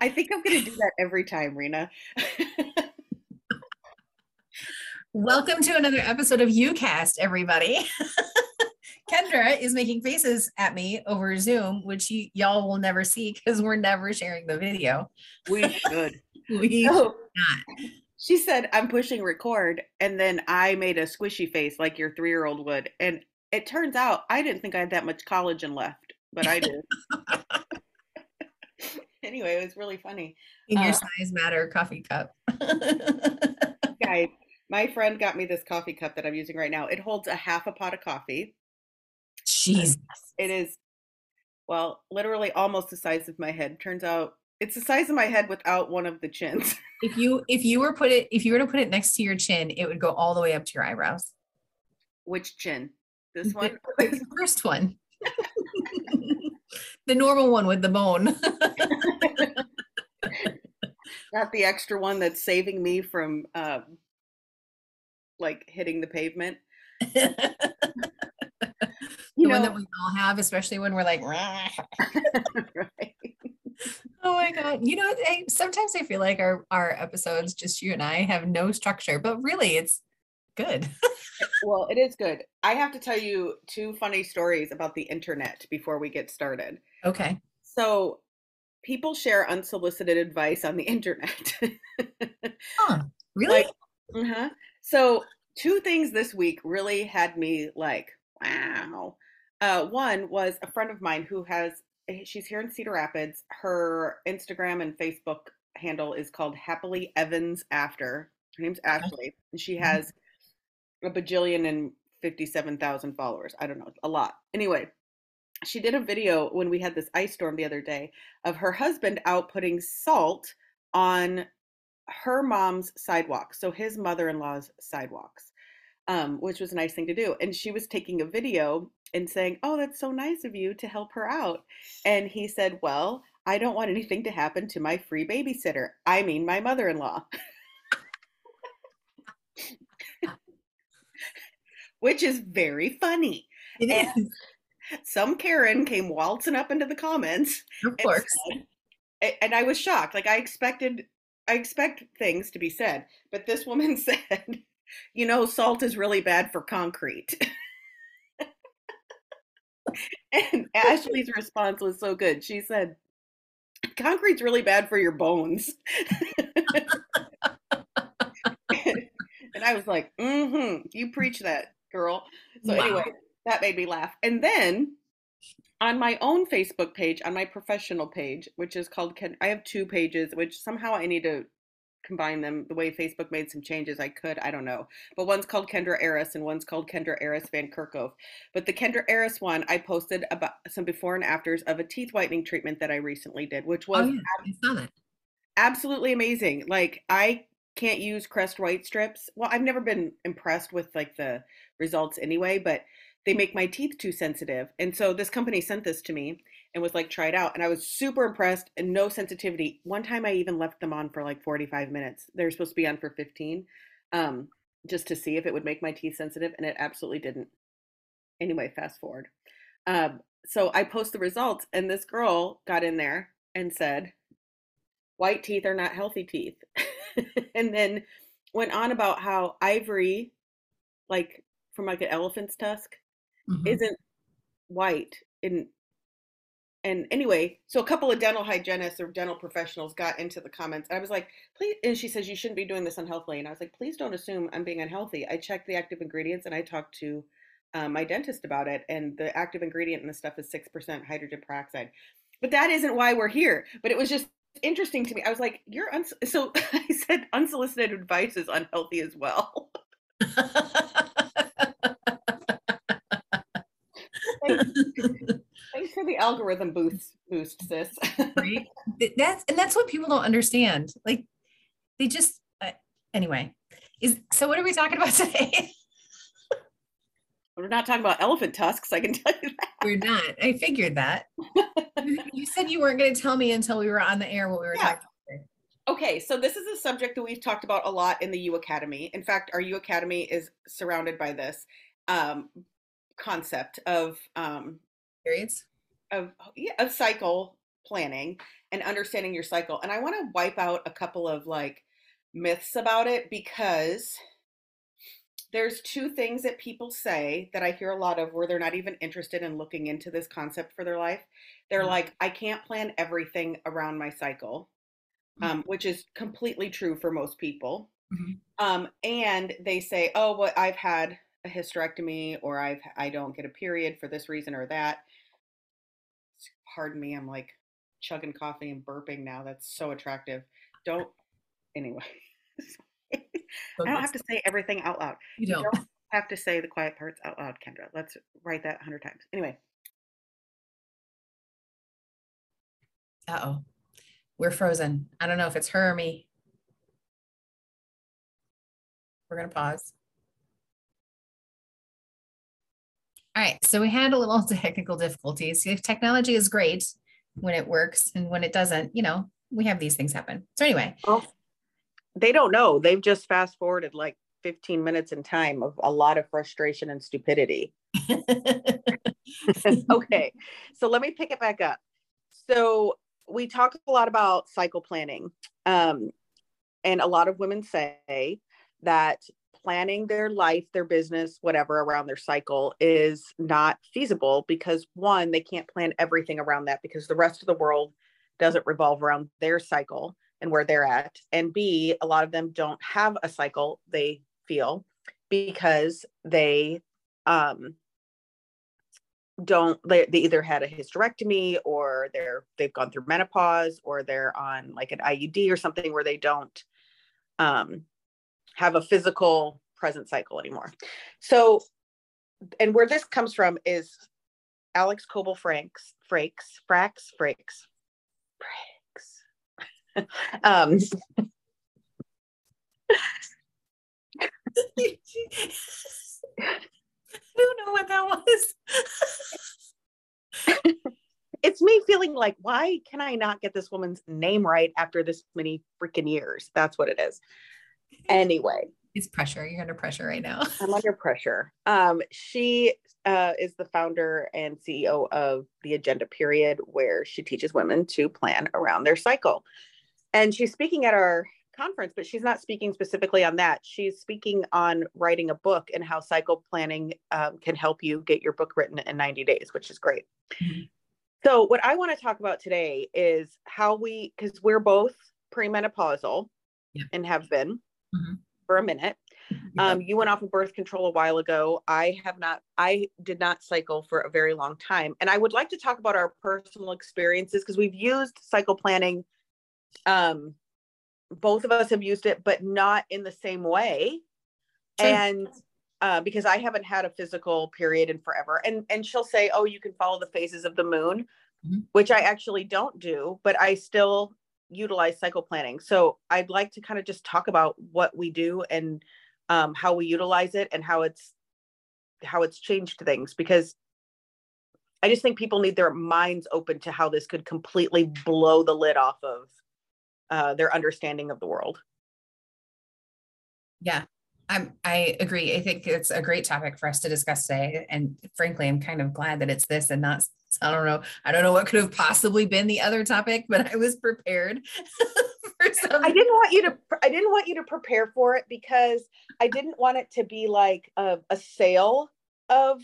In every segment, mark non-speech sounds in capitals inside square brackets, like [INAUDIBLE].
I think I'm going to do that every time, Rina. Welcome to another episode of UCast, everybody. [LAUGHS] Kendra is making faces at me over Zoom, which you, y'all will never see because we're never sharing the video. We should. [LAUGHS] We Oh, not. she said, I'm pushing record. And then I made a squishy face like your three year old would. And it turns out I didn't think I had that much collagen left, but I did. [LAUGHS] anyway, it was really funny. In your Uh, size matter coffee cup. [LAUGHS] [LAUGHS] Guys, my friend got me this coffee cup that I'm using right now. It holds a half a pot of coffee. Jeez. It is, well, literally almost the size of my head. Turns out it's the size of my head without one of the chins. [LAUGHS] If you if you were put it if you were to put it next to your chin, it would go all the way up to your eyebrows. Which chin? This one? The, the first one. the normal one with the bone. [LAUGHS] Not the extra one that's saving me from um, like hitting the pavement. [LAUGHS] the You one that we all have, especially when we're like, [LAUGHS] right. oh my god. You know, I, sometimes I feel like our our episodes, just you and I, have no structure, but really, it's good. Well, it is good. I have to tell you two funny stories about the internet before we get started. Okay. So, people share unsolicited advice on the [LAUGHS] internet. Huh. Really? Like, uh-huh. So, two things this week really had me like, wow. Uh, one was a friend of mine who has, eh, she's here in Cedar Rapids. Her Instagram and Facebook handle is called Happily Evans After. Her name's Ashley, and she Mhm. has a bajillion and 57,000 followers. I don't know, a lot. Anyway, she did a video when we had this ice storm the other day of her husband out putting salt on her mom's sidewalk, so his mother-in-law's sidewalks, um, which was a nice thing to do. And she was taking a video and saying, "Oh, that's so nice of you to help her out." And he said, "Well, I don't want anything to happen to my free babysitter. I mean, my mother-in-law." [LAUGHS] [LAUGHS] Which is very funny. It and- is, Some Karen came waltzing up into the comments of and said- and I was shocked. Like I expected, I expect things to be said, but this woman [LAUGHS] said, "You know, salt is really bad for concrete." [LAUGHS] and Ashley's response was so good. She said, "Concrete's really bad for your bones." [LAUGHS] and I was like, "Mm-hmm, you preach that, girl." So Wow. anyway, that made me laugh. And then on my own Facebook page, on my professional page, which is called Ken, I have two pages, which somehow I need to combine them. The way Facebook made some changes, I could, I don't know. But one's called Kendra Eris and one's called Kendra Eris Van Kerkhove. But the Kendra Eris one, I posted about some before and afters of a teeth whitening treatment that I recently did, which Oh, was yeah, I saw that. absolutely amazing. Like I can't use Crest White strips. Well, I've never been impressed with like the results anyway, but they make my teeth too sensitive. And so this company sent this to me and was like, try it out. And I was super impressed and no sensitivity. One time I even left them on for like 45 minutes. They're supposed to be on for 15, um, just to see if it would make my teeth sensitive. And it absolutely didn't. Anyway, fast forward. Um, so I post the results and this girl got in there and said, white teeth are not healthy teeth. [LAUGHS] and then went on about how ivory, like from like an elephant's tusk, Mhm. isn't white. And and anyway, so a couple of dental hygienists or dental professionals got into the comments. I was like, please, and she says you shouldn't be doing this unhealthily. And I was like, please don't assume I'm being unhealthy. I checked the active ingredients and I talked to um, my dentist about it, and the active ingredient in the stuff is six percent hydrogen peroxide. But that isn't why we're here. But it was just interesting to me. I was like, you're uns-. [LAUGHS] so [LAUGHS] I said unsolicited advice is unhealthy as well. [LAUGHS] [LAUGHS] Thanks for the algorithm boost, boost, sis. [LAUGHS] right? That's and that's what people don't understand. Like they just uh, anyway. Is so what are we talking about [LAUGHS] today? We're not talking about elephant tusks, I can tell you that. We're not. I figured that. you, you said you weren't going to tell me until we were on the air what we were Yeah. talking about. Okay, so this is a subject that we've talked about a lot in the U Academy. In fact, our U Academy is surrounded by this um, concept of um, Periods. of yeah, of cycle planning and understanding your cycle. And I want to wipe out a couple of like myths about it because there's two things that people say that I hear a lot of where they're not even interested in looking into this concept for their life. They're mm-hmm. like, I can't plan everything around my cycle, mm-hmm. um, which is completely true for most people. Mm-hmm. Um, and they say, oh, well, I've had a hysterectomy or I've I don't get a period for this reason or that. Pardon me, I'm like chugging coffee and burping now. That's so attractive. Don't anyway. [LAUGHS] I don't have to say everything out loud. You don't. you don't have to say the quiet parts out loud, Kendra. Let's write that a hundred times. Anyway. Uh oh. We're frozen. I don't know if it's her or me. We're going to pause. All right, so we had a little [LAUGHS] technical difficulties. If Technology is great when it works, and when it doesn't, you know, we have these things happen. So anyway, well, they don't know. They've just fast forwarded like 15 minutes in time of a lot of frustration and stupidity. [LAUGHS] [LAUGHS] okay, so let me pick it back up. So we talk a lot about cycle planning, um, and a lot of women say that planning their life, their business, whatever around their cycle is not feasible because one, they can't plan everything around that because the rest of the world doesn't revolve around their cycle and where they're at. And B, a lot of them don't have a cycle, they feel, because they um don't they, they either had a hysterectomy or they're they've gone through menopause or they're on like an IUD or something where they don't um have a physical present cycle anymore. So, and where this comes from is Alex Coble Franks, Frakes, Frax, Frakes, Frakes. [LAUGHS] um, I don't know what that was. it's me feeling like, why can I not get this woman's name right after this many freaking years? That's what it is anyway. It's pressure. You're under pressure right now. I'm under pressure. Um she uh, is the founder and ceo of the agenda period where she teaches women to plan around their cycle. And she's speaking at our conference but she's not speaking specifically on that. She's speaking on writing a book and how cycle planning um, can help you get your book written in 90 days which is great. Mm-hmm. so what i want to talk about today is how we because we're both premenopausal yeah. and have been mm-hmm. for a minute. Um, you went off of birth control a while ago. I have not, I did not cycle for a very long time. And I would like to talk about our personal experiences because we've used cycle planning. Um, both of us have used it, but not in the same way. Sure. And uh, because I haven't had a physical period in forever. And and she'll say, "Oh, you can follow the phases of the moon," mm-hmm. which I actually don't do, but I still utilize cycle planning. So I'd like to kind of just talk about what we do and um, how we utilize it and how it's how it's changed things because I just think people need their minds open to how this could completely blow the lid off of uh, their understanding of the world. Yeah, I'm, I agree. I think it's a great topic for us to discuss today. And frankly, I'm kind of glad that it's this and not, I don't know. I don't know what could have possibly been the other topic, but I was prepared [LAUGHS] for some. I didn't want you to, I didn't want you to prepare for it because I didn't want it to be like a, a sale of,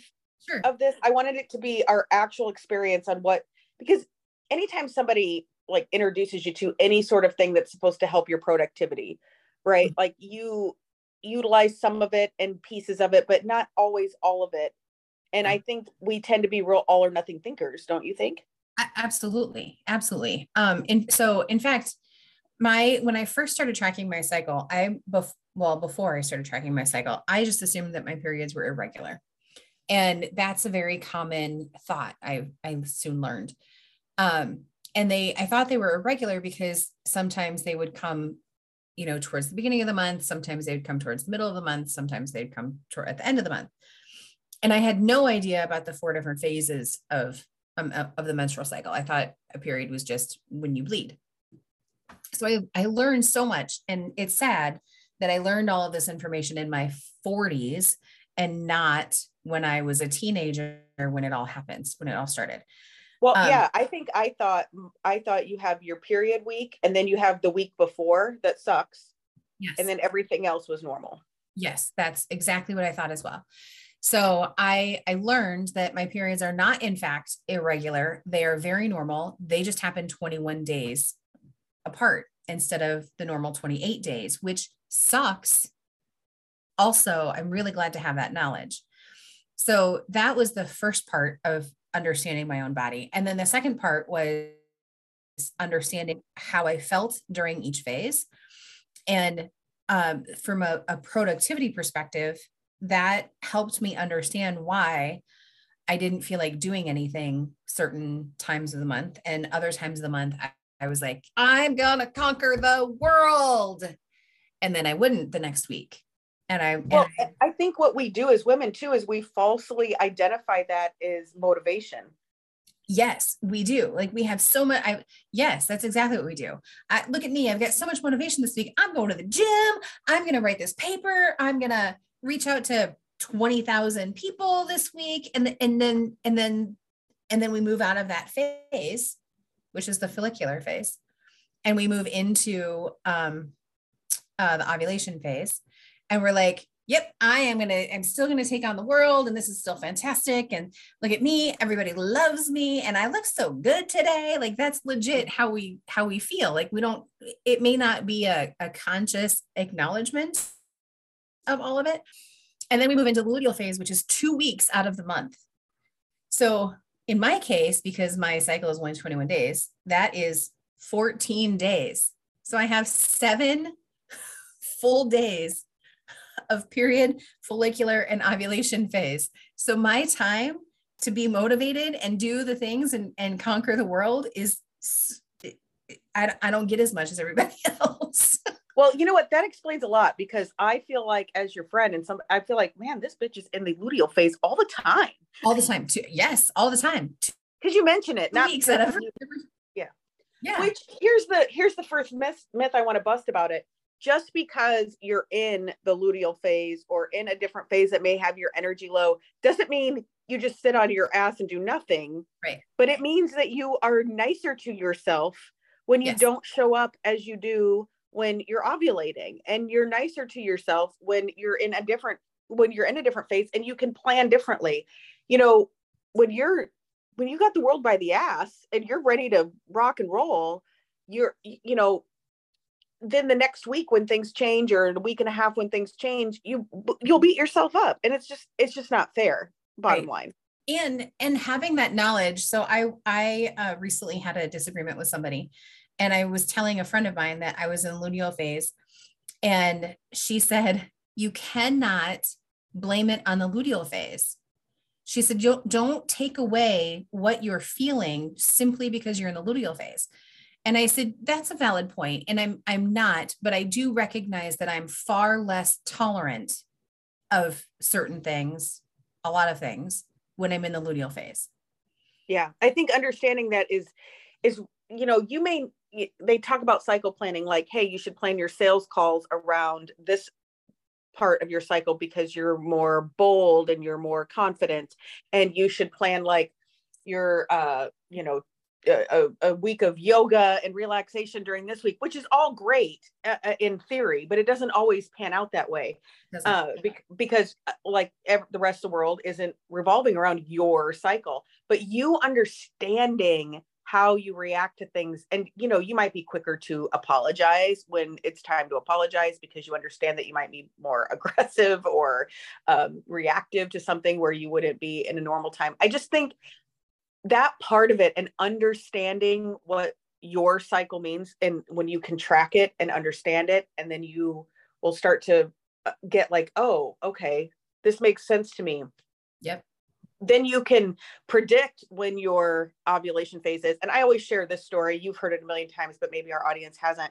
sure. of this. I wanted it to be our actual experience on what, because anytime somebody like introduces you to any sort of thing that's supposed to help your productivity, right? Mm-hmm. Like you, utilize some of it and pieces of it, but not always all of it. And I think we tend to be real all or nothing thinkers, don't you think? Absolutely. Absolutely. Um, and so in fact, my when I first started tracking my cycle, I bef- well, before I started tracking my cycle, I just assumed that my periods were irregular. And that's a very common thought I I soon learned. Um, and they I thought they were irregular because sometimes they would come you know, towards the beginning of the month. Sometimes they'd come towards the middle of the month. Sometimes they'd come at the end of the month. And I had no idea about the four different phases of, um, of the menstrual cycle. I thought a period was just when you bleed. So I, I learned so much. And it's sad that I learned all of this information in my 40s and not when I was a teenager when it all happens, when it all started. Well, um, yeah, I think I thought I thought you have your period week and then you have the week before that sucks. Yes. And then everything else was normal. Yes, that's exactly what I thought as well. So I I learned that my periods are not in fact irregular. They are very normal. They just happen 21 days apart instead of the normal 28 days, which sucks. Also, I'm really glad to have that knowledge. So that was the first part of understanding my own body. And then the second part was understanding how I felt during each phase. And um, from a, a productivity perspective, that helped me understand why I didn't feel like doing anything certain times of the month. And other times of the month, I, I was like, I'm going to conquer the world. And then I wouldn't the next week. And I, well, and I, I think what we do as women too is we falsely identify that as motivation. Yes, we do. Like we have so much. I yes, that's exactly what we do. I look at me. I've got so much motivation this week. I'm going to the gym. I'm going to write this paper. I'm going to reach out to 20,000 people this week and and then and then and then we move out of that phase which is the follicular phase and we move into um, uh, the ovulation phase and we're like yep i am gonna i'm still gonna take on the world and this is still fantastic and look at me everybody loves me and i look so good today like that's legit how we how we feel like we don't it may not be a, a conscious acknowledgement of all of it. And then we move into the luteal phase, which is two weeks out of the month. So in my case, because my cycle is only 21 days, that is 14 days. So I have seven [LAUGHS] full days of period, follicular, and ovulation phase. So my time to be motivated and do the things and, and conquer the world is I, I don't get as much as everybody [LAUGHS] else. Well, you know what? That explains a lot because I feel like, as your friend, and some, I feel like, man, this bitch is in the luteal phase all the time. All the time, too. Yes, all the time. Because you mention it, not because you, yeah, yeah. Which here's the here's the first myth myth I want to bust about it. Just because you're in the luteal phase or in a different phase that may have your energy low, doesn't mean you just sit on your ass and do nothing. Right. But it means that you are nicer to yourself when you yes. don't show up as you do when you're ovulating and you're nicer to yourself when you're in a different when you're in a different phase and you can plan differently you know when you're when you got the world by the ass and you're ready to rock and roll you're you know then the next week when things change or a week and a half when things change you you'll beat yourself up and it's just it's just not fair bottom right. line and and having that knowledge so i i uh, recently had a disagreement with somebody and I was telling a friend of mine that I was in luteal phase. And she said, You cannot blame it on the luteal phase. She said, Don't take away what you're feeling simply because you're in the luteal phase. And I said, that's a valid point. And I'm I'm not, but I do recognize that I'm far less tolerant of certain things, a lot of things, when I'm in the luteal phase. Yeah. I think understanding that is is you know, you may they talk about cycle planning like hey you should plan your sales calls around this part of your cycle because you're more bold and you're more confident and you should plan like your uh you know a, a, week of yoga and relaxation during this week which is all great uh, uh in theory but it doesn't always pan out that way uh, be- because uh, like ev- the rest of the world isn't revolving around your cycle but you understanding how you react to things and you know you might be quicker to apologize when it's time to apologize because you understand that you might be more [LAUGHS] aggressive or um, reactive to something where you wouldn't be in a normal time. I just think that part of it and understanding what your cycle means and when you can track it and understand it and then you will start to uh, get like oh okay this makes sense to me yep then you can predict when your ovulation phase is. And I always share this story. You've heard it a million times, but maybe our audience hasn't.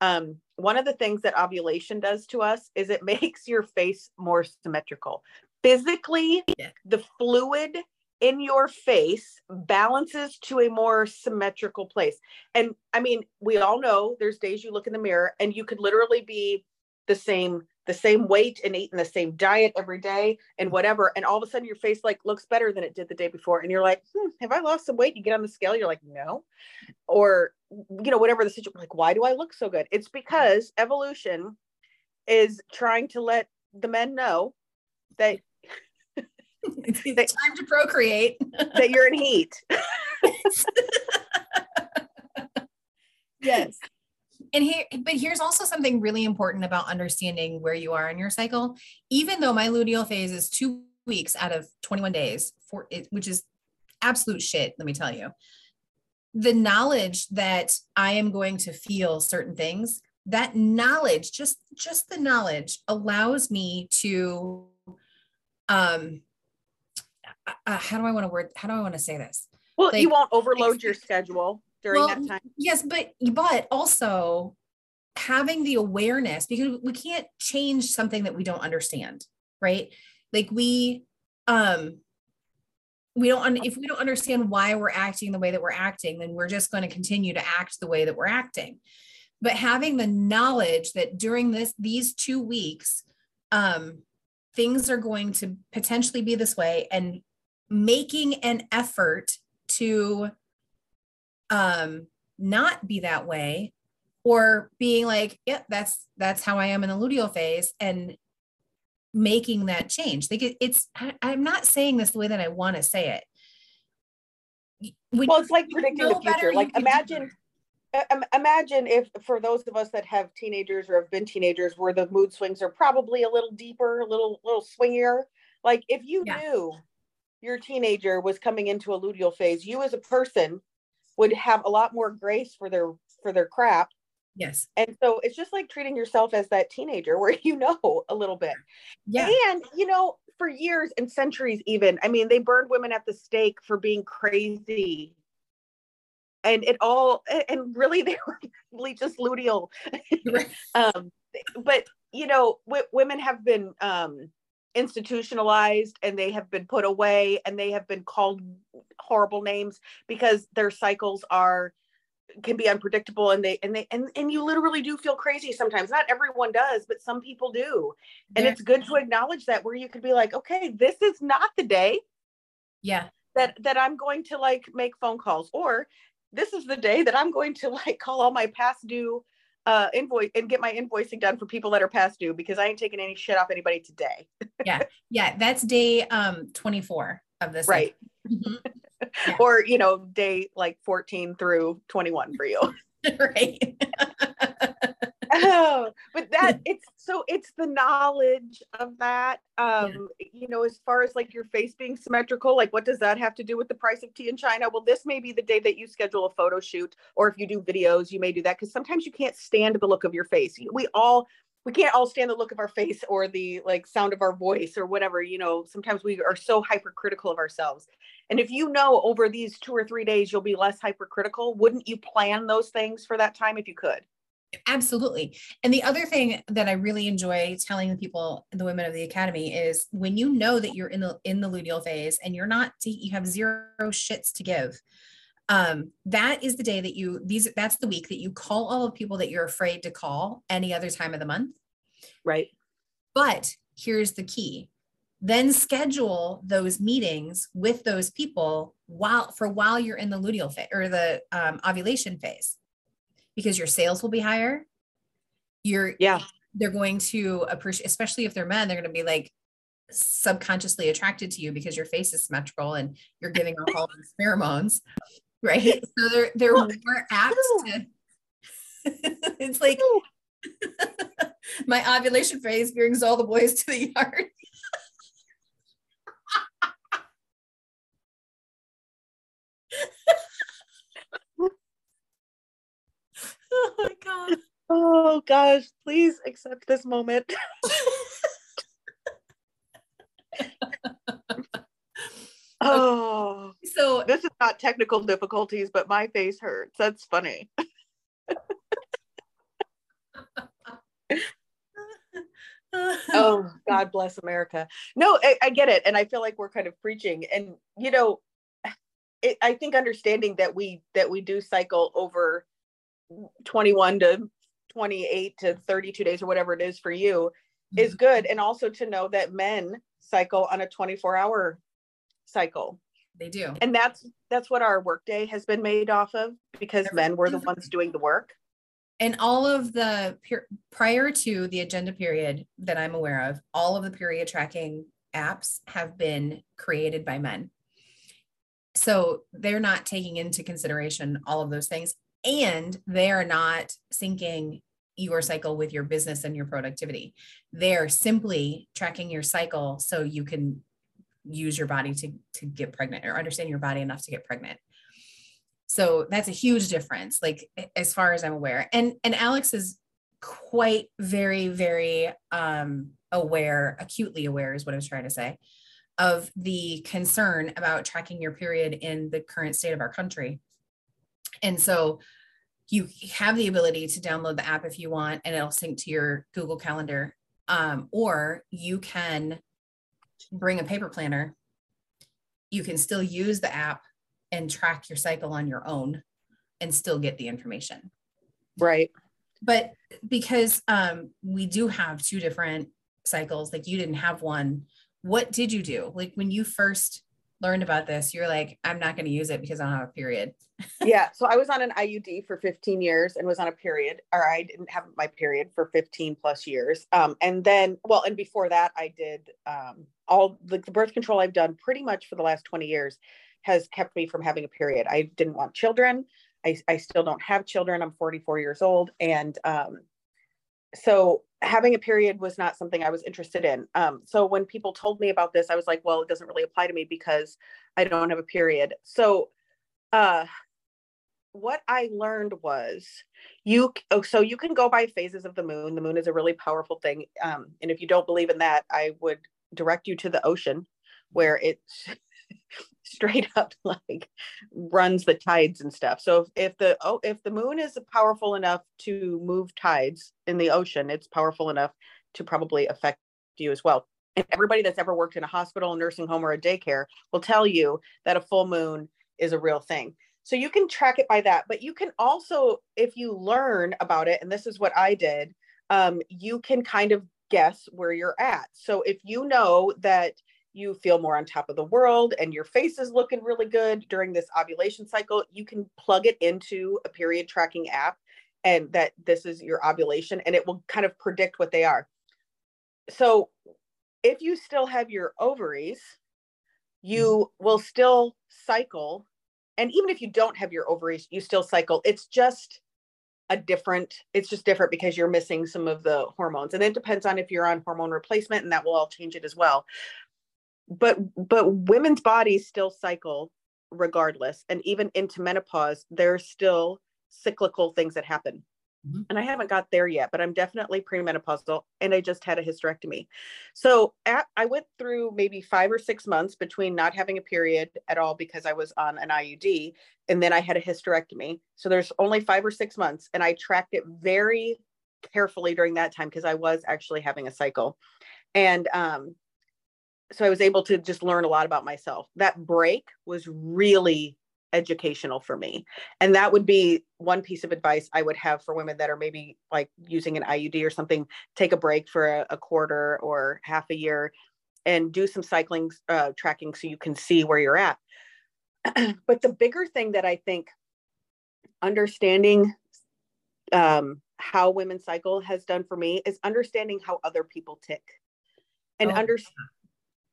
Um, one of the things that ovulation does to us is it [LAUGHS] makes your face more symmetrical. Physically, yeah. the fluid in your face balances to a more symmetrical place. And I mean, we all know there's days you look in the mirror and you could literally be the same the same weight and eating the same diet every day and whatever. And all of a sudden your face like looks better than it did the day before. And you're like hmm, have i lost some weight? You get on the scale you're like no. Or you know whatever the situation like why do i look so good? It's because evolution is trying to let the men know that it's time to procreate. that you're in heat. [LAUGHS] Yes. And here but here's also something really important about understanding where you are in your cycle. Even though my luteal phase is two weeks out of 21 days for it which is absolute shit let me tell you the knowledge that i am going to feel certain things that knowledge just just the knowledge allows me to um uh, how do i want to word how do i want to say this well like, you won't overload your schedule during well, that time. Yes, but but also having the awareness because we can't change something that we don't understand, right? Like we um we don't if we don't understand why we're acting the way that we're acting, then we're just going to continue to act the way that we're acting. But having the knowledge that during this these 2 weeks um things are going to potentially be this way and making an effort to um not be that way or being like yeah that's that's how i am in the luteal phase and making that change. Like it, it's I, am not saying this the way that i want to say it. When well it's like predicting the future. like imagine imagine if for those of us that have teenagers or have been teenagers where the mood swings are probably a little deeper a little little swingier. Like if you yeah. knew your teenager was coming into a luteal phase you as a person would have a lot more grace for their for their crap. Yes. And so it's just like treating yourself as that teenager [LAUGHS] where you know a little bit. Yeah. And you know for years and centuries even i mean they burned women at the stake for being crazy. And it all and really they were [LAUGHS] really just luteal. [LAUGHS] Um but you know w- women have been um institutionalized and they have been put away and they have been called horrible names because their cycles are can be unpredictable and they and they and, and you literally do feel crazy sometimes not everyone does but some people do and yeah. it's good to acknowledge that where you could be like okay this is not the day yeah that that i'm going to like make phone calls or this is the day that i'm going to like call all my past due uh invoice and get my invoicing done for people that are past due because I ain't taking any shit off anybody today. [LAUGHS] yeah. Yeah. That's day um 24 of this. Right. Mm-hmm. Yeah. [LAUGHS] or you know, day like 14 through 21 for you. [LAUGHS] right. Oh, but that [LAUGHS] it's so it's the knowledge of that. Um, yeah. you know, as far as like your face being symmetrical, like what does that have to do with the price of tea in China? Well, this may be the day that you schedule a photo shoot, or if you do videos, you may do that because sometimes you can't stand the look of your face. We all we can't all stand the look of our face [LAUGHS] or the like sound of our voice or whatever you know sometimes we are so hypercritical of ourselves and if you know over these two or three days you'll be less hypercritical wouldn't you plan those things for that time if you could Absolutely. And the other thing that I really enjoy telling the people, the women of the academy, is when you know that you're in the in the luteal phase and you're not, you have zero shits to give. Um, that is the day that you these that's the week that you call all the people that you're afraid to call any other time of the month. Right. But here's the key. Then schedule those meetings with those people while for while you're in the luteal phase or the um, ovulation phase because your sales will be higher. You're yeah, they're going to appreciate, especially if they're men, they're going to be like subconsciously attracted to you because your face is symmetrical and you're giving off all these pheromones, right? [LAUGHS] So they're they're oh, more apt to. [LAUGHS] it's like [LAUGHS] my ovulation phase brings all the boys to the yard. [LAUGHS] oh my god. Oh gosh, please accept this moment. [LAUGHS] [LAUGHS] oh, so this is not technical difficulties, but my face hurts. That's funny. oh god bless america no I, I, get it and i feel like we're kind of preaching and you know it, i think understanding that we that we do cycle over 21 to 28 to 32 days or whatever it is for you is mm-hmm. good. And also to know that men cycle on a 24 hour cycle. They do. And that's that's what our workday has been made off of because men were the ones doing the work. And all of the prior to the agenda period that i'm aware of all of the period tracking apps have been created by men. So they're not taking into consideration all of those things and they are not syncing your cycle with your business and your productivity. They're simply tracking your cycle so you can use your body to, to get pregnant or understand your body enough to get pregnant. So that's a huge difference, like as far as I'm aware. And and Alex is quite very, very um aware, acutely aware is what I was trying to say, of the concern about tracking your period in the current state of our country. And so you have the ability to download the app if you want and it'll sync to your google calendar. Um, or you can bring a paper planner. You can still use the app and track your cycle on your own and still get the information. Right. But because um, we do have two different cycles like you didn't have one what did you do? Like when you first learned about this, you're like, I'm not going to use it because I don't have a period. [LAUGHS] yeah. So I was on an IUD for 15 years and was on a period, or I didn't have my period for 15 plus years. Um, and then, well, and before that, I did um, all the, the birth control I've done pretty much for the last 20 years has kept me from having a period. I didn't want children. I, I still don't have children. I'm 44 years old. And um, so having a period was not something I was interested in. Um, so when people told me about this, I was like, well, it doesn't really apply to me because I don't have a period. So uh, what I learned was you, oh, so you can go by phases of the moon. The moon is a really powerful thing. Um, and if you don't believe in that, I would direct you to the ocean where it's [LAUGHS] straight [LAUGHS] up like runs the tides and stuff. So if, if the oh if the moon is powerful enough to move tides in the ocean, it's powerful enough to probably affect you as well. And everybody that's ever worked in a hospital, a nursing home, or a daycare will tell you that a full moon is a real thing. So you can track it by that, but you can also, if you learn about it, and this is what I did, um, you can kind of guess where you're at. So if you know that you feel more on top of the world and your face is looking really good during this ovulation cycle, you can plug it into a period tracking app and that this is your ovulation and it will kind of predict what they are. So if you still have your ovaries, you will still cycle. And even if you don't have your ovaries, you still cycle. It's just a different, it's just different because you're missing some of the hormones. And it depends on if you're on hormone replacement, and that will all change it as well but but women's bodies still cycle regardless. And even into menopause there's still cyclical things that happen. Mm-hmm. and i haven't got there yet but i'm definitely premenopausal and i just had a hysterectomy. So at, i went through maybe five or six months between not having a period at all because i was on an iud and then i had a hysterectomy. So there's only five or six months and i tracked it very carefully during that time because i was actually having a cycle. And um so I was able to just learn a lot about myself. That break was really educational for me. And that would be one piece of advice I would have for women that are maybe like using an IUD or something, take a break for a, a quarter or half a year and do some cycling uh, tracking so you can see where you're at. [CLEARS THROAT] but the bigger thing that I think understanding um, how women cycle has done for me is understanding how other people tick and oh. understand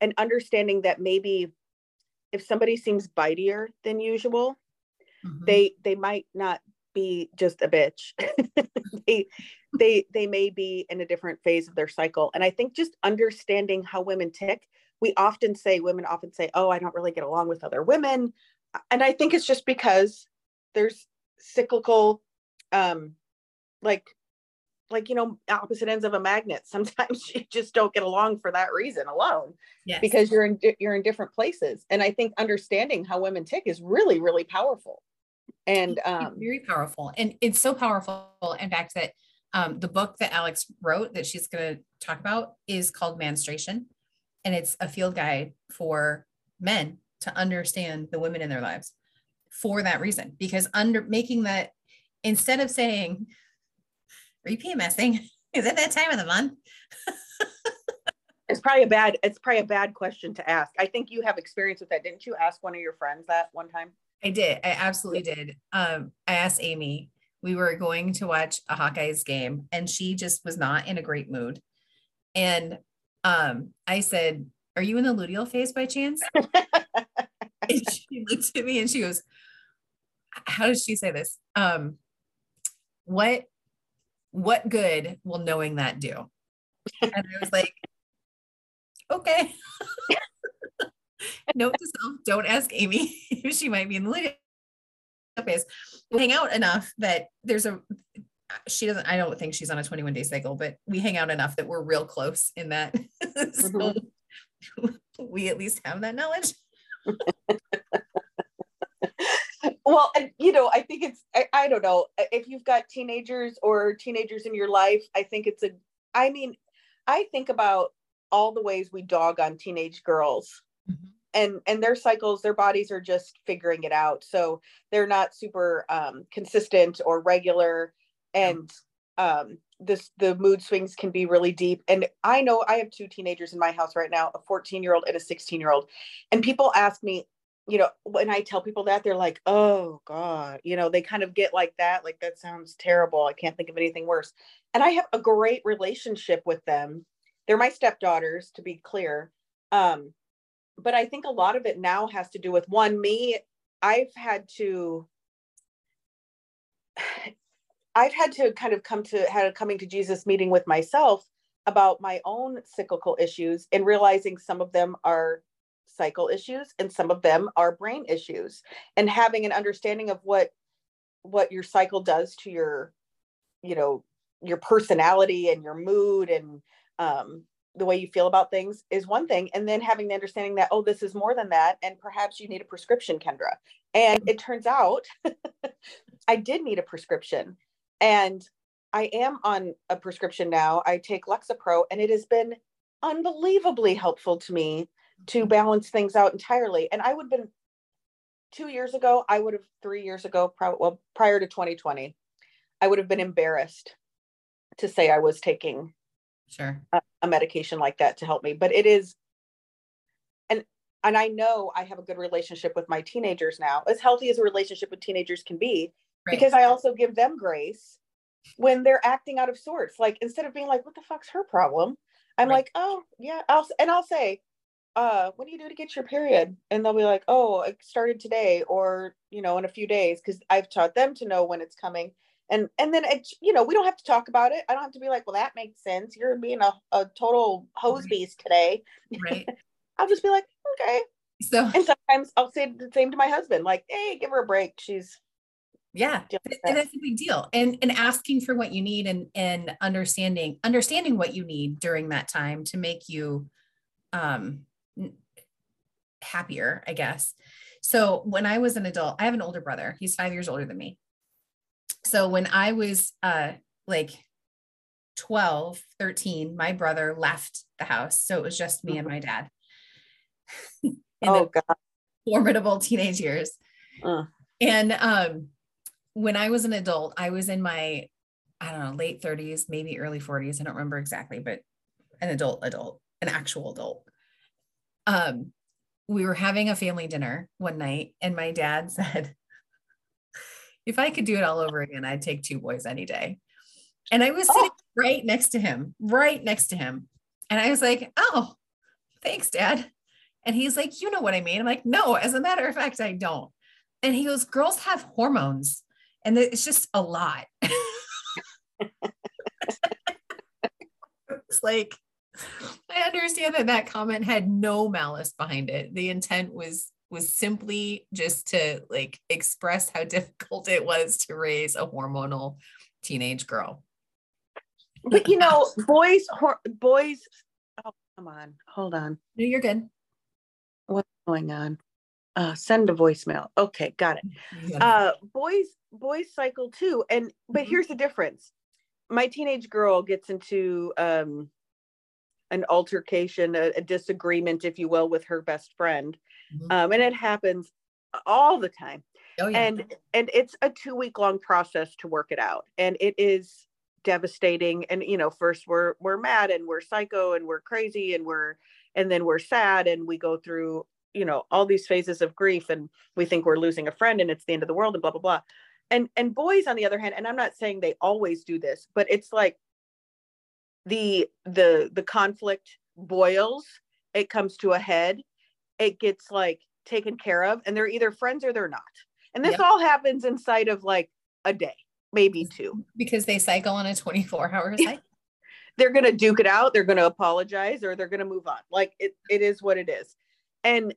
and understanding that maybe if somebody seems bitier than usual mm-hmm. they they might not be just a bitch. [LAUGHS] They they they may be in a different phase of their cycle. And i think just understanding how women tick we often say women often say oh i don't really get along with other women. And i think it's just because there's cyclical um like like you know opposite ends of a magnet [LAUGHS] sometimes you just don't get along for that reason alone yes. because you're in you're in different places. And i think understanding how women tick is really really powerful. And um, very powerful. And it's so powerful. In fact that um, the book that alex wrote that she's going to talk about is called menstruation. And it's a field guide for men to understand the women in their lives for that reason. Because under making that instead of saying are you PMSing? Is it that time of the month? it's probably a bad it's probably a bad question to ask. I think you have experience with that. Didn't you ask one of your friends that one time? I did. I absolutely did. Um, I asked Amy. We were going to watch a Hawkeyes game, and she just was not in a great mood. And um, I said, "Are you in the luteal phase by chance?" [LAUGHS] and she looked at me and she goes, "How does she say this? Um, what what good will knowing that do?" And I was like, "Okay." [LAUGHS] Note to self: Don't ask Amy [LAUGHS] if she might be in the luteal phase. We hang out enough that there's a she doesn't i don't think she's on a 21 day cycle but we hang out enough that we're real close in that [LAUGHS] so mm-hmm. we at least have that knowledge well you know i think it's I, I don't know if you've got teenagers or teenagers in your life i think it's a i mean i think about all the ways we dog on teenage girls. Mm-hmm. and and their cycles their bodies are just figuring it out. So they're not super um, consistent or regular. And um, this the mood swings can be really deep. And i know i have two teenagers in my house right now a 14 year old and a 16 year old and people ask me you know when i tell people that they're like oh god you know they kind of get like that like that sounds terrible i can't think of anything worse. And i have a great relationship with them. They're my stepdaughters to be clear um but i think a lot of it now has to do with one me i've had to [SIGHS] I've had to kind of come to had a coming to Jesus meeting with myself about my own cyclical issues and realizing some of them are cycle issues and some of them are brain issues. And having an understanding of what what your cycle does to your you know your personality and your mood and um, the way you feel about things is one thing. And then having the understanding that oh this is more than that and perhaps you need a prescription kendra. And it turns out [LAUGHS] i did need a prescription. And I am on a prescription now. I take Lexapro, and it has been unbelievably helpful to me to balance things out entirely. And I would have been two years ago, I would have three years ago, probably well, prior to 2020, I would have been embarrassed to say I was taking sure a, a medication like that to help me. But it is, and and I know I have a good relationship with my teenagers now, as healthy as a relationship with teenagers can be right. because I also give them grace when they're acting out of sorts. Like instead of being like, "What the fuck's her problem?" I'm right. like, "Oh yeah," I'll and I'll say, "Uh, what do you do to get your period?" And they'll be like, "Oh, it started today, or you know, in a few days," because I've taught them to know when it's coming. And and then it, you know, we don't have to talk about it. I don't have to be like, "Well, that makes sense. You're being a, a total hose beast today." Right. [LAUGHS] I'll just be like, "Okay." So and sometimes I'll say the same to my husband, like, "Hey, give her a break. She's yeah and that's a big deal and and asking for what you need and and understanding understanding what you need during that time to make you um happier i guess. So when i was an adult i have an older brother. He's five years older than me. So when i was uh like 12 13 my brother left the house. So it was just me and my dad. [LAUGHS] Oh god. formidable teenage years. Uh. and um when I was an adult, I was in my, I don't know, late 30s, maybe early 40s. I don't remember exactly, but an adult, adult, an actual adult. Um, we were having a family dinner one night, and my dad [LAUGHS] said, if I could do it all over again, I'd take two boys any day. And I was sitting oh. right next to him, right next to him. And I was like, oh, thanks, dad. And he's like, you know what I mean? I'm like, no, as a matter of fact, I don't. And he goes, girls have hormones and it's just a lot. [LAUGHS] it's like [LAUGHS] I understand that that comment had no malice behind it. The intent was was simply just to like express how [LAUGHS] difficult it was to raise a hormonal teenage girl. But you know, [LAUGHS] boys boys oh come on, hold on. No, you're good. What's going on? Uh, send a voicemail. Okay, got it. Yeah. Uh, boys, boys cycle too, and but mm-hmm. here's the difference. My teenage girl gets into um, an altercation, a, a, disagreement, if you will, with her best friend, mm-hmm. um, and it happens all the time. Oh, yeah. And and it's a two week long process to work it out, and it is devastating and you know first we're we're mad and we're psycho and we're crazy and we're and then we're sad and we go through you know all these phases of grief and we think we're losing a friend and it's the end of the world and blah blah blah and and boys on the other hand and i'm not saying they always do this but it's like the the the conflict boils it comes to a head it gets like taken care of and they're either friends or they're not. And this yep. all happens inside of like a day maybe two. because they cycle on a 24 hour cycle. [LAUGHS] They're going to duke it out they're going to apologize or they're going to move on. Like it, it is what it is. And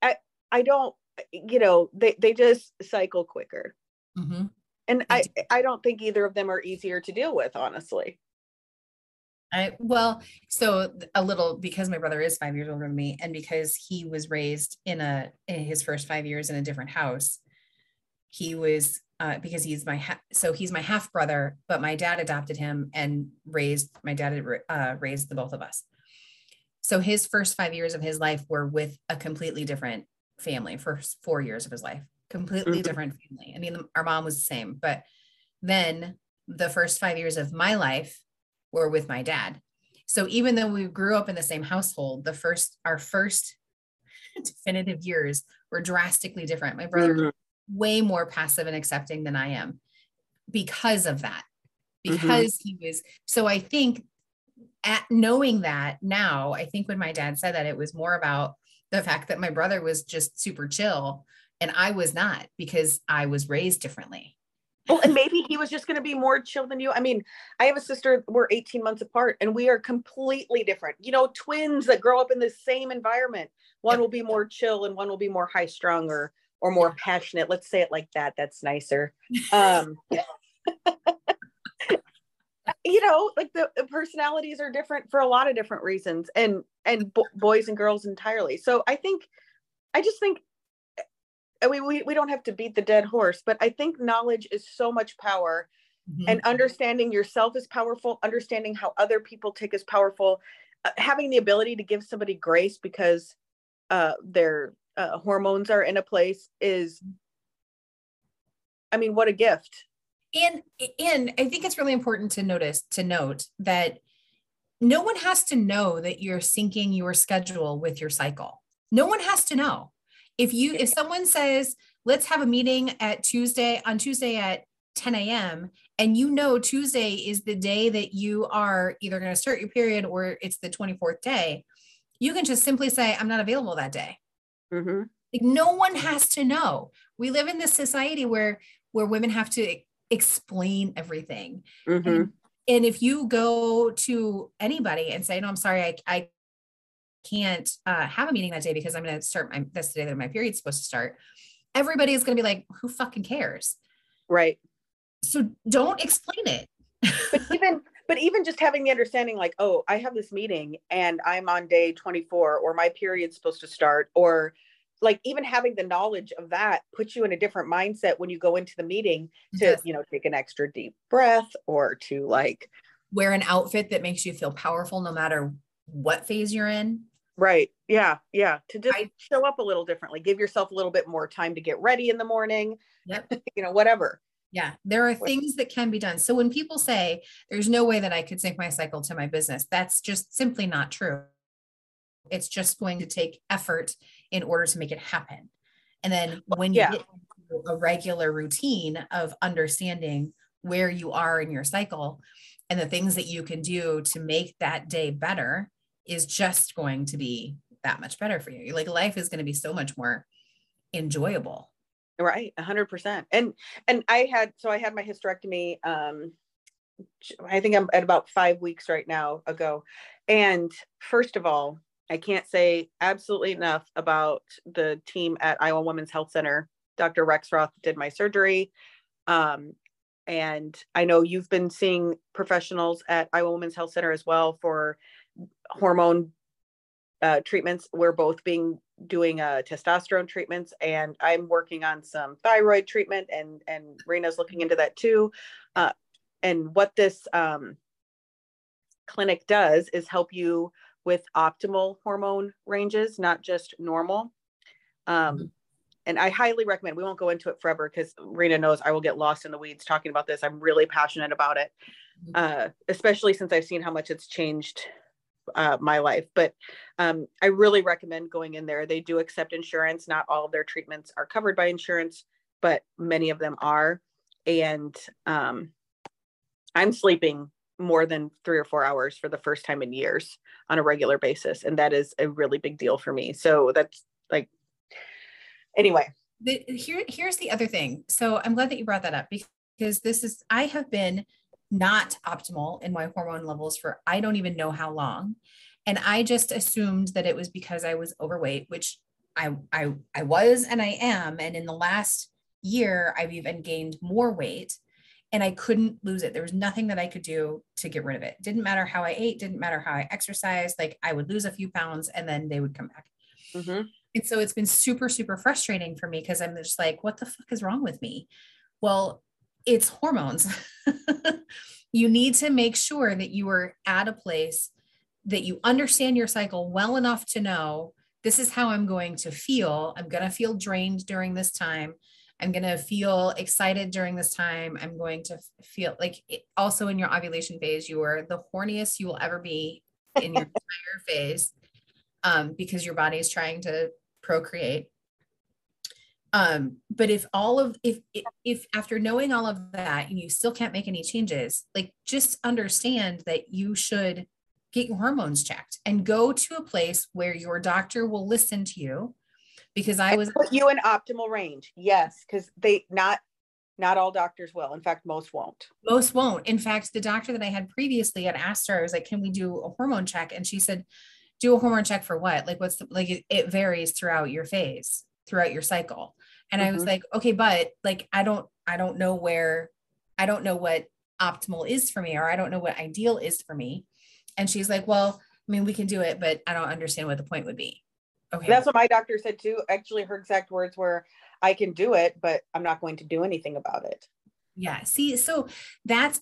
i i don't you know they they just cycle quicker. Mm-hmm. and i i don't think either of them are easier to deal with honestly I well, so a little because my brother is five years older than me, and because he was raised in a in his first five years in a different house, he was uh, because he's my ha- so he's my half brother, but my dad adopted him and raised my dad uh, raised the both of us. So his first five years of his life were with a completely different family. First four years of his life, completely mm-hmm. different family. I mean, our mom was the same, but then the first five years of my life were with my dad. So even though we grew up in the same household, the first our first [LAUGHS] definitive years were drastically different. My brother mm-hmm. way more passive and accepting than I am because of that. Mm-hmm. Because mm-hmm. he was so I think at knowing that now, I think when my dad said that it was more about the fact that my brother was just super chill and I was not because I was raised differently well, and maybe he was just going to be more chill than you. I mean, I have a sister, we're 18 months apart, and we are completely different. You know, twins that grow up in the same environment. One will be more chill and one will be more high strung or or more passionate. Let's say it like that. That's nicer. Um [LAUGHS] you know, like the, the, personalities are different for a lot of different reasons and and bo- boys and girls entirely. So I think I just think we, we, we don't have to beat the dead horse, but I think knowledge is so much power mm-hmm. and understanding yourself is powerful, understanding how other people take is powerful, uh, having the ability to give somebody grace because uh, their uh, hormones are in a place is, I mean, what a gift. And, and I think it's really important to notice, to note that no one has to know that you're syncing your schedule with your cycle. No one has to know if you if someone says let's have a meeting at tuesday on tuesday at 10 a.m and you know tuesday is the day that you are either going to start your period or it's the 24th day you can just simply say i'm not available that day mm-hmm. like no one has to know we live in this society where where women have to explain everything mm-hmm. and, and if you go to anybody and say no i'm sorry i, I can't uh, have a meeting that day because I'm going to start my that's the day that my period's supposed to start. Everybody is going to be like, who fucking cares? Right. So don't explain it. but even but even just having the understanding like, oh, I have this meeting and I'm on day 24 or my period's supposed to start or like even having the knowledge of that puts you in a different mindset when you go into the meeting to yes. you know take an extra deep breath or to like wear an outfit that makes you feel powerful no matter what phase you're in Right. Yeah. Yeah. To just I, show up a little differently, give yourself a little bit more time to get ready in the morning. Yep. [LAUGHS] you know, whatever. Yeah. There are things that can be done. So when people say there's no way that I could sync my cycle to my business, that's just simply not true. It's just going to take effort in order to make it happen. And then when you yeah. get a regular routine of understanding where you are in your cycle and the things that you can do to make that day better, is just going to be that much better for you. Like life is going to be so much more enjoyable. Right, a hundred percent. And and I had so I had my hysterectomy. Um, I think I'm at about five weeks right now ago. And first of all, I can't say absolutely enough about the team at Iowa Women's Health Center. Dr. Rexroth did my surgery. Um, and I know you've been seeing professionals at Iowa Women's Health Center as well for hormone uh, treatments. We're both being doing uh, testosterone treatments, and I'm working on some thyroid treatment, and and Rina's looking into that too. Uh, and what this um, clinic does is help you with optimal hormone ranges, not just normal. Um, mm-hmm. and I highly recommend. We won't go into it forever because Rena knows I will get lost in the weeds talking about this. I'm really passionate about it, mm-hmm. uh, especially since I've seen how much it's changed uh, my life. But um, I really recommend going in there. They do accept insurance. Not all of their treatments are covered by insurance, but many of them are. And um, I'm sleeping more than three or four hours for the first time in years on a regular basis. And that is a really big deal for me. So that's like, anyway. The, here, here's the other thing. So I'm glad that you brought that up because this is, I have been not optimal in my hormone levels for I don't even know how long. And I just assumed that it was because I was overweight, which I I I was and I am. And in the last year, I've even gained more weight and I couldn't lose it. There was nothing that I could do to get rid of it. Didn't matter how I ate, didn't matter how I exercised. Like I would lose a few pounds and then they would come back. Mm-hmm. And so it's been super, super frustrating for me because I'm just like, what the fuck is wrong with me? Well, it's hormones. [LAUGHS] you need to make sure that you are at a place that you understand your cycle well enough to know this is how I'm going to feel. I'm going to feel drained during this time. I'm going to feel excited during this time. I'm going to feel like it, also in your ovulation phase, you are the horniest you will ever be in your [LAUGHS] entire phase um, because your body is trying to procreate um but if all of if if after knowing all of that and you still can't make any changes like just understand that you should get your hormones checked and go to a place where your doctor will listen to you. Because i was put you in optimal range. Yes because they not not all doctors will. In fact most won't. Most won't. In fact the doctor that i had previously had asked her i was like can we do a hormone check? And she said do a hormone check for what? Like what's the like it, it varies throughout your phase throughout your cycle and mm-hmm. i was mm-hmm. like okay but like i don't i don't know where i don't know what optimal is for me or i don't know what ideal is for me. And she's like well i mean we can do it but i don't understand what the point would be. Okay. That's what my doctor said too. Actually her exact words were i can do it but i'm not going to do anything about it. Yeah see so that's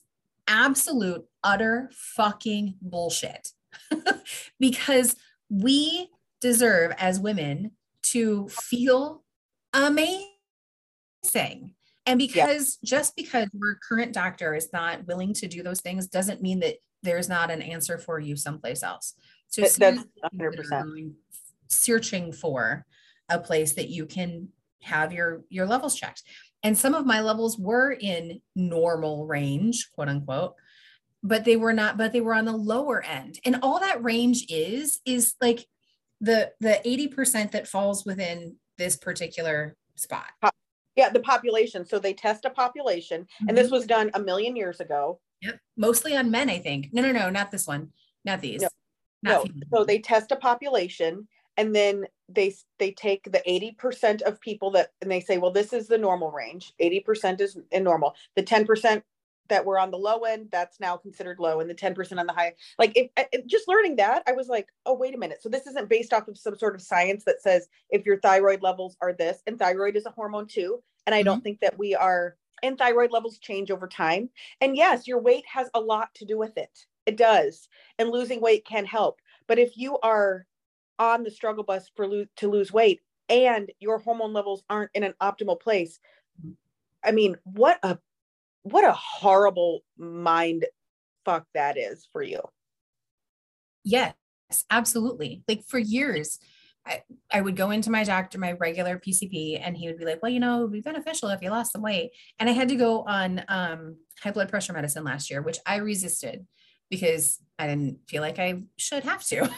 absolute utter fucking bullshit. [LAUGHS] Because we deserve as women to feel amazing. And because yeah. just because your current doctor is not willing to do those things doesn't mean that there's not an answer for you someplace else. So that's 100%. searching for a place that you can have your your levels checked. And some of my levels were in normal range, quote unquote, but they were not, but they were on the lower end. And all that range is is like the the 80% that falls within this particular spot. Yeah, the population. So they test a population, mm-hmm. and this mm-hmm. was done a million years ago. Yep, mostly on men, I think. No, no, no, not this one, not these. No, not no. so they test a population, and then they they take the 80% of people that and they say well this is the normal range 80% is in normal the 10% that were on the low end that's now considered low and the 10% on the high. Like if, if, just learning that i was like oh wait a minute. So this isn't based off of some sort of science that says if your thyroid levels are this and thyroid is a hormone too and i mm-hmm. don't think that we are and thyroid levels change over time. And yes your weight has a lot to do with it. It does and losing weight can help. But if you are on the struggle bus for lo- to lose weight and your hormone levels aren't in an optimal place i mean what a what a horrible mind fuck that is for you. Yes, absolutely. Like for years, I, I would go into my doctor, my regular PCP, and he would be like, Well, you know, it would be beneficial if you lost some weight. And I had to go on um, high blood pressure medicine last year, which I resisted because I didn't feel like I should have to,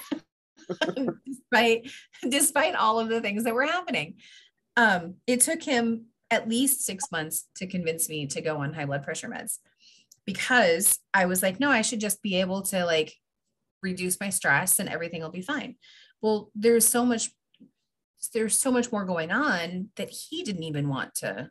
[LAUGHS] despite, despite all of the things that were happening. Um, it took him at least six months to convince me to go on high blood pressure meds because I was like, no, I should just be able to like reduce my stress and everything will be fine. Well, there's so much, there's so much more going on that he didn't even want to.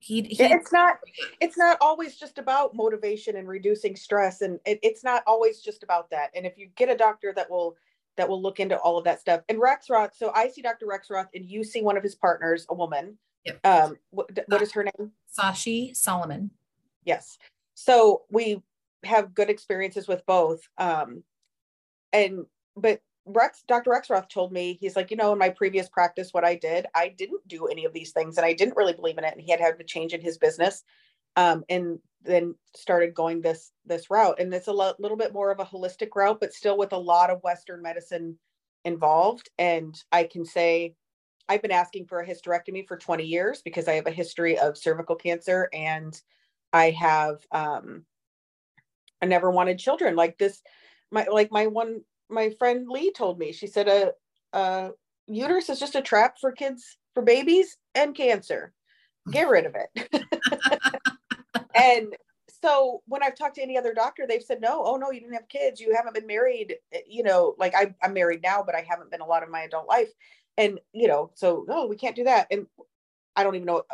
He, he it's not [LAUGHS] it's not always just about motivation and reducing stress and it, it's not always just about that and if you get a doctor that will that will look into all of that stuff and Rexroth so I see Dr. Rexroth and you see one of his partners a woman Yep. Um, what, what is her name? Sashi Solomon. Yes. So we have good experiences with both. Um, and but Rex, Dr. Rexroth told me, he's like, you know, in my previous practice, what I did, I didn't do any of these things and I didn't really believe in it. And he had had a change in his business. Um, and then started going this this route. And it's a lo- little bit more of a holistic route, but still with a lot of Western medicine involved. And I can say I've been asking for a hysterectomy for 20 years because I have a history of cervical cancer and I have um I never wanted children like this my like my one my friend Lee told me. She said a, uterus is just a trap for kids, for babies and cancer. Get rid of it. [LAUGHS] and so when I've talked to any other doctor, they've said, no, oh no, you didn't have kids. You haven't been married. You know, like I, I'm married now, but I haven't been a lot of my adult life. And, you know, so no, we can't do that. And I don't even know.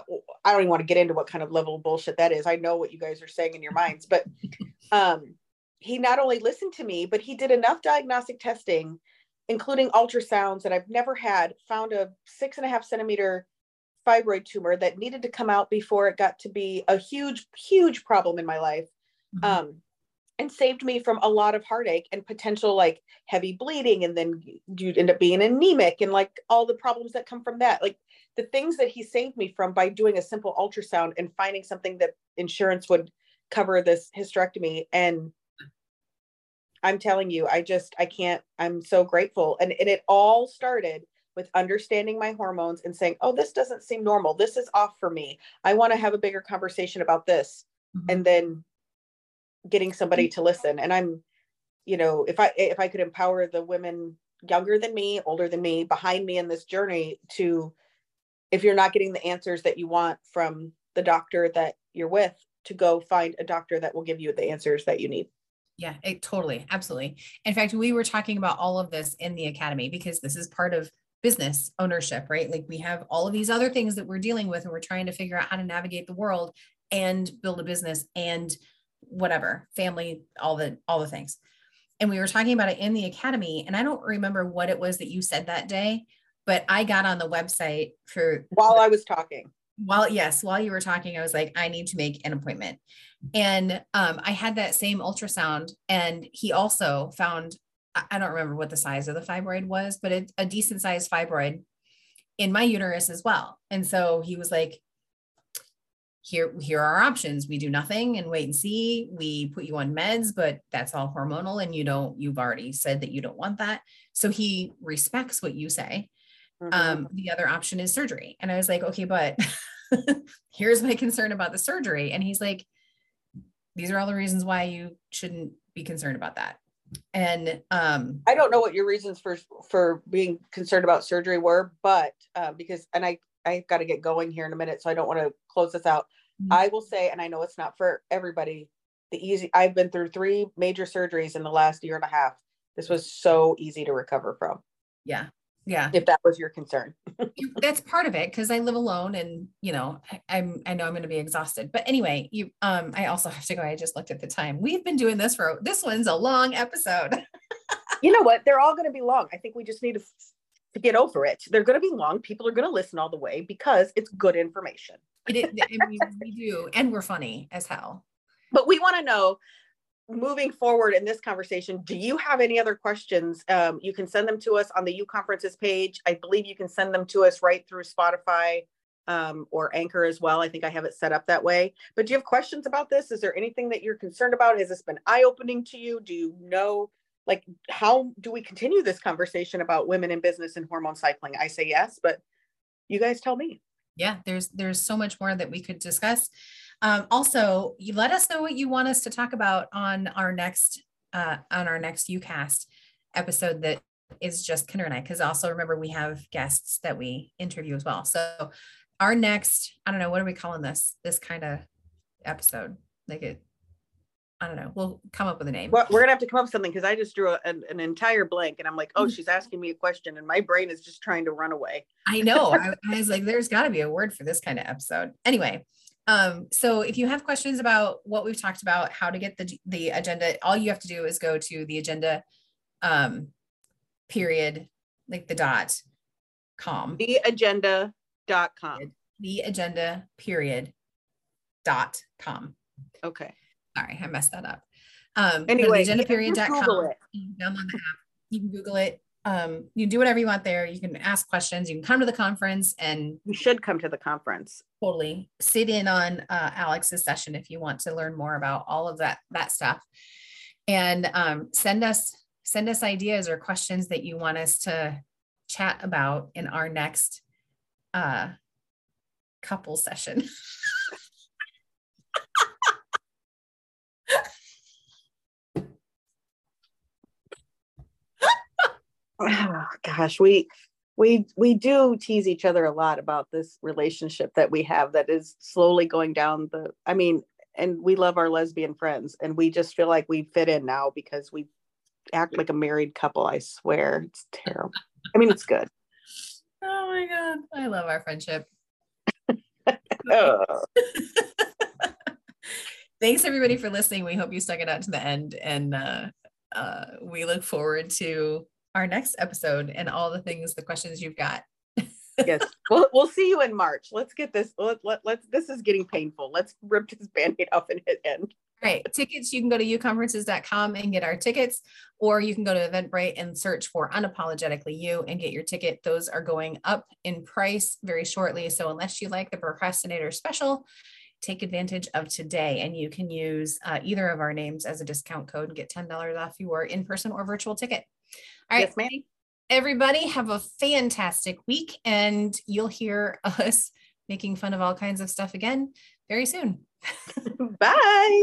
I don't even want to get into what kind of level of bullshit that is. I know what you guys are saying in your minds, but um, he not only listened to me, but he did enough diagnostic testing, including ultrasounds that I've never had, found a six and a half centimeter fibroid tumor that needed to come out before it got to be a huge, huge problem in my life. Mm-hmm. Um, and saved me from a lot of heartache and potential like heavy bleeding and then you'd end up being anemic and like all the problems that come from that like the things that he saved me from by doing a simple ultrasound and finding something that insurance would cover this hysterectomy and I'm telling you, I just, I can't, I'm so grateful. And, and it all started with understanding my hormones and saying, oh, this doesn't seem normal. This is off for me. I want to have a bigger conversation about this. Mm-hmm. And then getting somebody mm. to listen. And I'm, you know, if I, if I could empower the women younger than me, older than me, behind me in this journey to, if you're not getting the answers that you want from the doctor that you're with, to go find a doctor that will give you the answers that you need. Yeah, it totally, absolutely. In fact, we were talking about all of this in the academy because this is part of business ownership, right? Like we have all of these other things that we're dealing with and we're trying to figure out how to navigate the world and build a business and whatever, family, all the all the things. And we were talking about it in the academy and I don't remember what it was that you said that day, but I got on the website for while I was talking. While yes while you were talking i was like i need to make an appointment. And um, i had that same ultrasound and he also found i don't remember what the size of the fibroid was but it, a decent sized fibroid in my uterus as well. And so he was like here here are our options we do nothing and wait and see we put you on meds but that's all hormonal and you don't you've already said that you don't want that so he respects what you say Mm-hmm. Um, the other option is surgery. And I was like, okay, but [LAUGHS] here's my concern about the surgery. And he's like, these are all the reasons why you shouldn't be concerned about that. And um, I don't know what your reasons for for being concerned about surgery were, but uh, because and i I've got to get going here in a minute, so I don't want to close this out. Mm-hmm. I will say, and I know it's not for everybody. The easy I've been through three major surgeries in the last year and a half. This was so easy to recover from. Yeah, yeah if that was your concern [LAUGHS] that's part of it because i live alone and you know I, am i know i'm going to be exhausted but anyway you um i also have to go i just looked at the time we've been doing this for this one's a long episode [LAUGHS] you know what they're all going to be long i think we just need to, to get over it they're going to be long people are going to listen all the way because it's good information it, it, we, we do and we're funny as hell but we want to know moving forward in this conversation, do you have any other questions? Um, you can send them to us on the YouConferences page. I believe you can send them to us right through Spotify um, or Anchor as well. I think I have it set up that way. But do you have questions about this? Is there anything that you're concerned about? Has this been eye opening to you? Do you know? Like, how do we continue this conversation about women in business and hormone cycling? I say yes, but you guys tell me. Yeah, there's there's so much more that we could discuss. Um, also, you let us know what you want us to talk about on our next uh, on our next UCast episode that is just Kendra and I, because also remember we have guests that we interview as well. So our next, I don't know, what are we calling this? This kind of episode, like it. I don't know. We'll come up with a name. Well, we're gonna have to come up with something because I just drew a, an, an, entire blank, and I'm like, oh, mm. she's asking me a question, and my brain is just trying to run away. I know. I, I was like, there's got to be a word for this kind of episode. Anyway, um, so if you have questions about what we've talked about, how to get the, the agenda, all you have to do is go to the agenda um, period, like the dot com. The agenda dot com. The agenda period dot com. Okay. Sorry, I messed that up. Um, anyway, agenda period dot com. Download the app. You can Google it. um, you can do whatever you want there. You can ask questions. You can come to the conference and you should come to the conference. Totally sit in on uh, Alex's session if you want to learn more about all of that that stuff, and um, send us send us ideas or questions that you want us to chat about in our next uh, couple session. [LAUGHS] oh, gosh, we we we do tease each other a lot about this relationship that we have that is slowly going down the I mean, and we love our lesbian friends and we just feel like we fit in now because we act like a married couple, I swear. It's terrible. I mean, it's good. [LAUGHS] Oh my god, I love our friendship. [LAUGHS] [LAUGHS] Thanks everybody for listening. We hope you stuck it out to the end and uh, uh, we look forward to our next episode and all the things, the questions you've got. yes. [LAUGHS] We'll, we'll see you in March. Let's get this. Let, let, let's, this is getting painful. Let's rip this band-aid off and hit end. All right. Tickets, you can go to youconferences.com and get our tickets, or you can go to Eventbrite and search for Unapologetically You and get your ticket. Those are going up in price very shortly. So unless you like the procrastinator special, take advantage of today and you can use uh, either of our names as a discount code and get $10 off your in-person or virtual ticket. All right, yes, ma'am. Everybody have a fantastic week and you'll hear [LAUGHS] us making fun of all kinds of stuff again very soon. [LAUGHS] Bye. Bye.